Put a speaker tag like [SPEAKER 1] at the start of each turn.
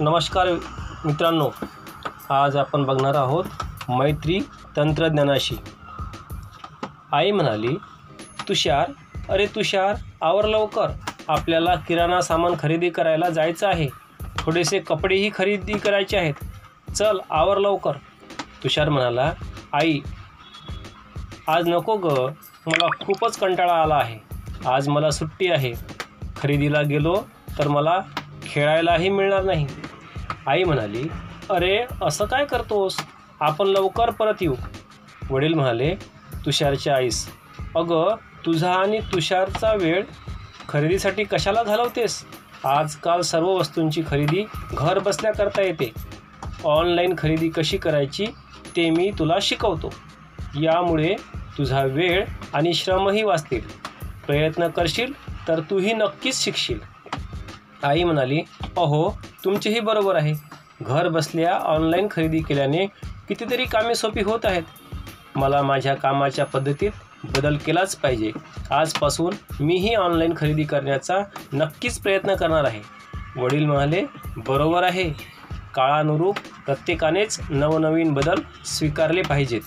[SPEAKER 1] नमस्कार मित्रांनो आज आपण बघणार आहोत मैत्री तंत्रज्ञानाशी. आई म्हणाली तुषार अरे तुषार आवर लवकर. आपल्याला किराणा सामान खरेदी करायला जायचं आहे. थोडेसे कपडेही खरेदी करायचे आहेत. चल आवर लवकर. तुषार म्हणाला आई आज नको ग. मला खूपच कंटाळा आला आहे. आज मला सुट्टी आहे. खरेदीला गेलो तर मला खेळायलाही मिळणार नाही. आई म्हणाली अरे असं काय करतोस? आपण लवकर परत येऊ. वडील म्हणाले तुषारच्या आईस अगं तुझा आणि तुषारचा वेळ खरेदीसाठी कशाला घालवतेस? आजकाल सर्व वस्तूंची खरेदी घर बसल्या करता येते. ऑनलाईन खरेदी कशी करायची ते मी तुला शिकवतो. यामुळे तुझा वेळ आणि श्रमही वाचतील. प्रयत्न करशील तर तूही नक्कीच शिकशील. आई म्हणाली अहो तुमचेही बरोबर आहे. घर बसल्या ऑनलाईन खरेदी केल्याने कितीतरी कामे सोपी होत आहेत. मला माझ्या कामाच्या पद्धतीत बदल केलाच पाहिजे. आजपासून मीही ऑनलाईन खरेदी करण्याचा नक्कीच प्रयत्न करणार आहे. वडील म्हणाले बरोबर आहे. काळानुरूप प्रत्येकानेच नवनवीन बदल स्वीकारले पाहिजेत.